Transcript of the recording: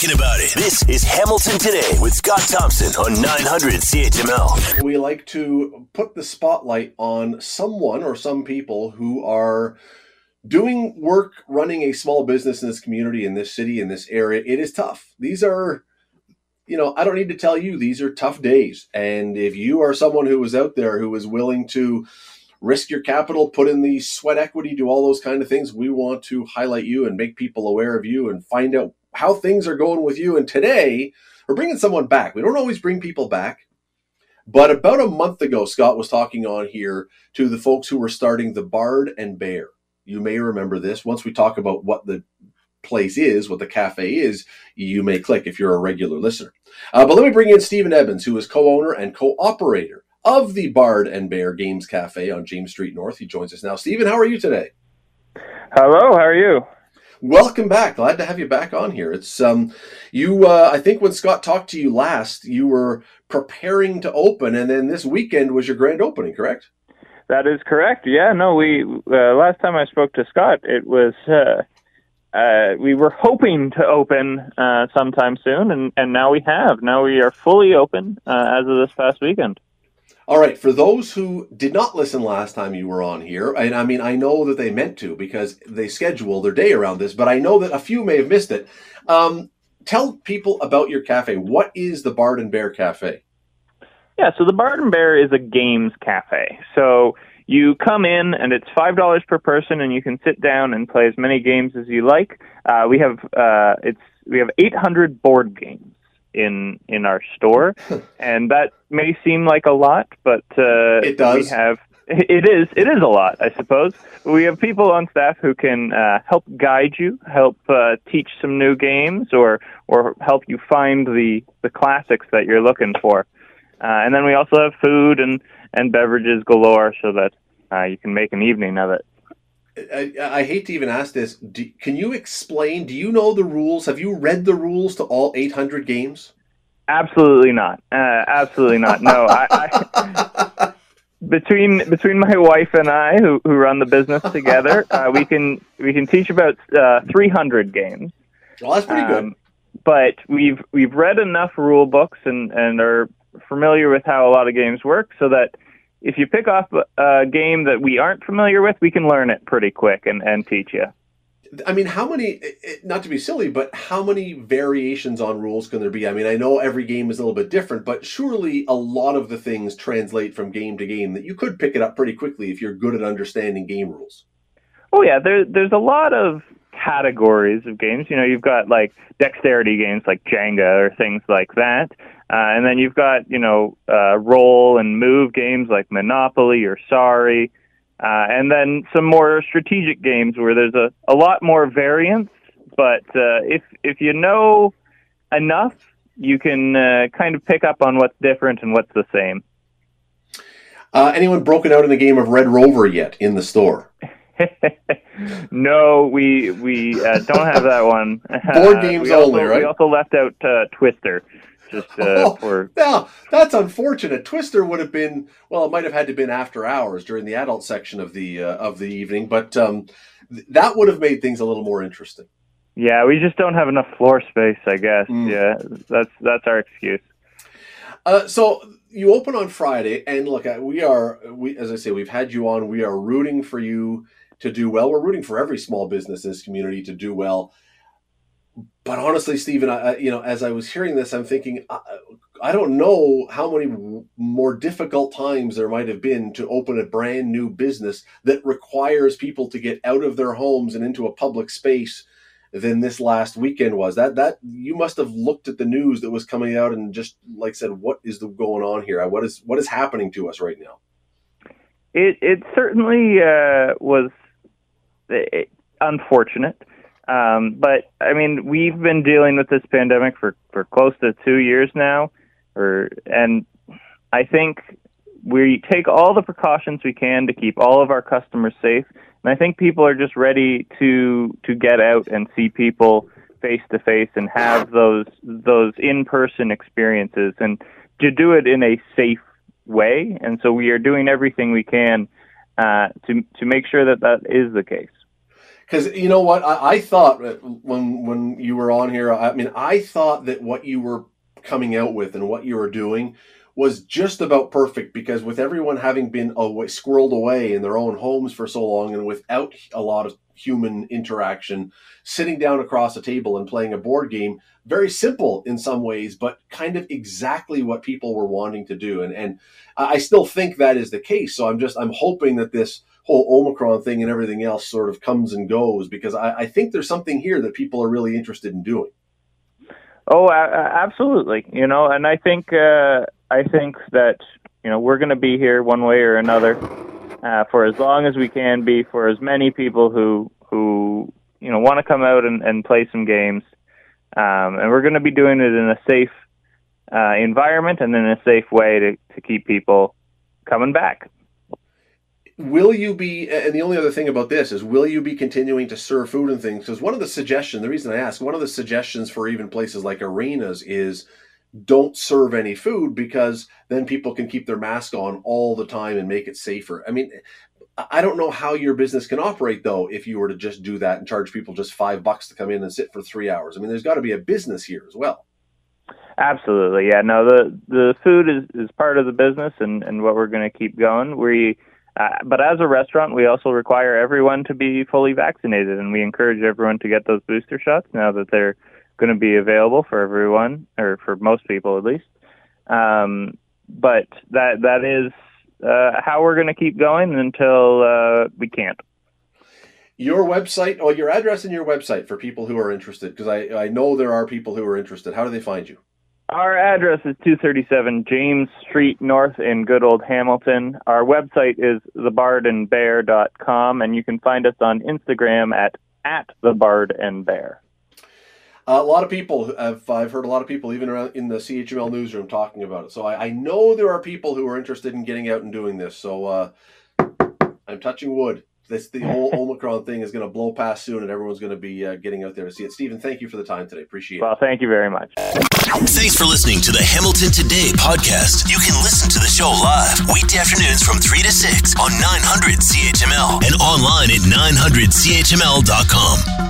talking about it. This is Hamilton Today with Scott Thompson on 900 CHML. We like to put the spotlight on someone or some people who are doing work running a small business in this community, in this city, in this area. It is tough. These are you know, I don't need to tell you these are tough days. And if you are someone who was out there who is willing to risk your capital, put in the sweat equity, do all those kind of things, we want to highlight you and make people aware of you and find out how things are going with you. And today, we're bringing someone back. We don't always bring people back. But about a month ago, Scott was talking on here to the folks who were starting the Bard and Bear. You may remember this. Once we talk about what the place is, what the cafe is, you may click if you're a regular listener. Uh, but let me bring in Stephen Evans, who is co-owner and co-operator of the Bard and Bear Games Cafe on James Street North. He joins us now. Stephen, how are you today? Hello, how are you? Welcome back. Glad to have you back on here. It's um, you. Uh, I think when Scott talked to you last, you were preparing to open, and then this weekend was your grand opening, correct? That is correct. Yeah, no, we uh, last time I spoke to Scott, it was uh, uh, we were hoping to open uh, sometime soon, and, and now we have. Now we are fully open uh, as of this past weekend. All right, for those who did not listen last time you were on here, and I mean, I know that they meant to because they schedule their day around this, but I know that a few may have missed it. Um, tell people about your cafe. What is the Bard and Bear Cafe? Yeah, so the Bard and Bear is a games cafe. So you come in and it's five dollars per person, and you can sit down and play as many games as you like. Uh, we have uh, it's we have 800 board games in in our store, and that may seem like a lot, but uh, it does. We have it is it is a lot, I suppose. We have people on staff who can uh, help guide you, help uh, teach some new games, or or help you find the the classics that you're looking for. Uh, and then we also have food and and beverages galore so that uh, you can make an evening of it. I, I hate to even ask this. Do, can you explain? Do you know the rules? Have you read the rules to all 800 games? Absolutely not. Uh, absolutely not. No. I, I, between between my wife and I, who who run the business together, uh, we can we can teach about uh, 300 games. Well, that's pretty good. Um, but we've we've read enough rule books and and are familiar with how a lot of games work, so that if you pick off a game that we aren't familiar with, we can learn it pretty quick and, and teach you. I mean, how many, not to be silly, but how many variations on rules can there be? I mean, I know every game is a little bit different, but surely a lot of the things translate from game to game that you could pick it up pretty quickly if you're good at understanding game rules. Oh, yeah. There, there's a lot of categories of games. You know, you've got like dexterity games like Jenga or things like that. Uh, and then you've got, you know, uh, roll and move games like Monopoly or Sorry. Uh, and then some more strategic games where there's a, a lot more variance. But uh, if, if you know enough, you can uh, kind of pick up on what's different and what's the same. Uh, anyone broken out in the game of Red Rover yet in the store? no, we we uh, don't have that one. Board games also, only, right? We also left out uh, Twister. Just uh, oh, for now, that's unfortunate. Twister would have been well, it might have had to been after hours during the adult section of the uh, of the evening, but um, th- that would have made things a little more interesting. Yeah, we just don't have enough floor space. I guess. Mm. Yeah, that's that's our excuse. Uh, so you open on Friday, and look, we are we as I say, we've had you on. We are rooting for you to do well. We're rooting for every small business in this community to do well but honestly, Stephen, I, you know, as I was hearing this, I'm thinking, I, I don't know how many more difficult times there might have been to open a brand new business that requires people to get out of their homes and into a public space than this last weekend was. That that you must have looked at the news that was coming out and just like said, what is the, going on here? What is what is happening to us right now? It it certainly uh, was unfortunate. Um, but I mean, we've been dealing with this pandemic for, for close to two years now, or and I think we take all the precautions we can to keep all of our customers safe. And I think people are just ready to to get out and see people face to face and have those those in person experiences and to do it in a safe way. And so we are doing everything we can uh, to to make sure that that is the case because you know what I, I thought when when you were on here. I mean, I thought that what you were coming out with and what you were doing was just about perfect because with everyone having been away, squirreled away in their own homes for so long and without a lot of human interaction, sitting down across a table and playing a board game, very simple in some ways, but kind of exactly what people were wanting to do. And and I still think that is the case. So I'm just I'm hoping that this whole Omicron thing and everything else sort of comes and goes because I, I think there's something here that people are really interested in doing. Oh, uh, absolutely. You know, and I think uh, I think that you know we're going to be here one way or another uh, for as long as we can be for as many people who who you know want to come out and, and play some games, um, and we're going to be doing it in a safe uh, environment and in a safe way to to keep people coming back will you be and the only other thing about this is will you be continuing to serve food and things? Because one of the suggestions the reason i ask one of the suggestions for even places like arenas is don't serve any food because then people can keep their mask on all the time and make it safer. I mean i don't know how your business can operate though if you were to just do that and charge people just five bucks to come in and sit for three hours. I mean there's got to be a business here as well. Absolutely yeah. No the the food is is part of the business and and what we're going to keep going. We uh, but as a restaurant, we also require everyone to be fully vaccinated, and we encourage everyone to get those booster shots now that they're going to be available for everyone, or for most people at least. Um, but that that is uh, how we're going to keep going until uh, we can't. Your website, or your address and your website for people who are interested, because I, I know there are people who are interested. How do they find you? Our address is 237 James Street North in good old Hamilton. Our website is thebardandbear.com, and you can find us on Instagram at at thebardandbear. a lot of people have, I've heard a lot of people, even around in the CHML newsroom, talking about it. So I, I know there are people who are interested in getting out and doing this. So uh, I'm touching wood this the whole Omicron thing is going to blow past soon, and everyone's going to be uh, getting out there to see it. Stephen, thank you for the time today. Appreciate well, it. Well, thank you very much. Thanks for listening to the Hamilton Today podcast. You can listen to the show live weekday afternoons from 3 to 6 on 900 CHML and online at 900CHML.com.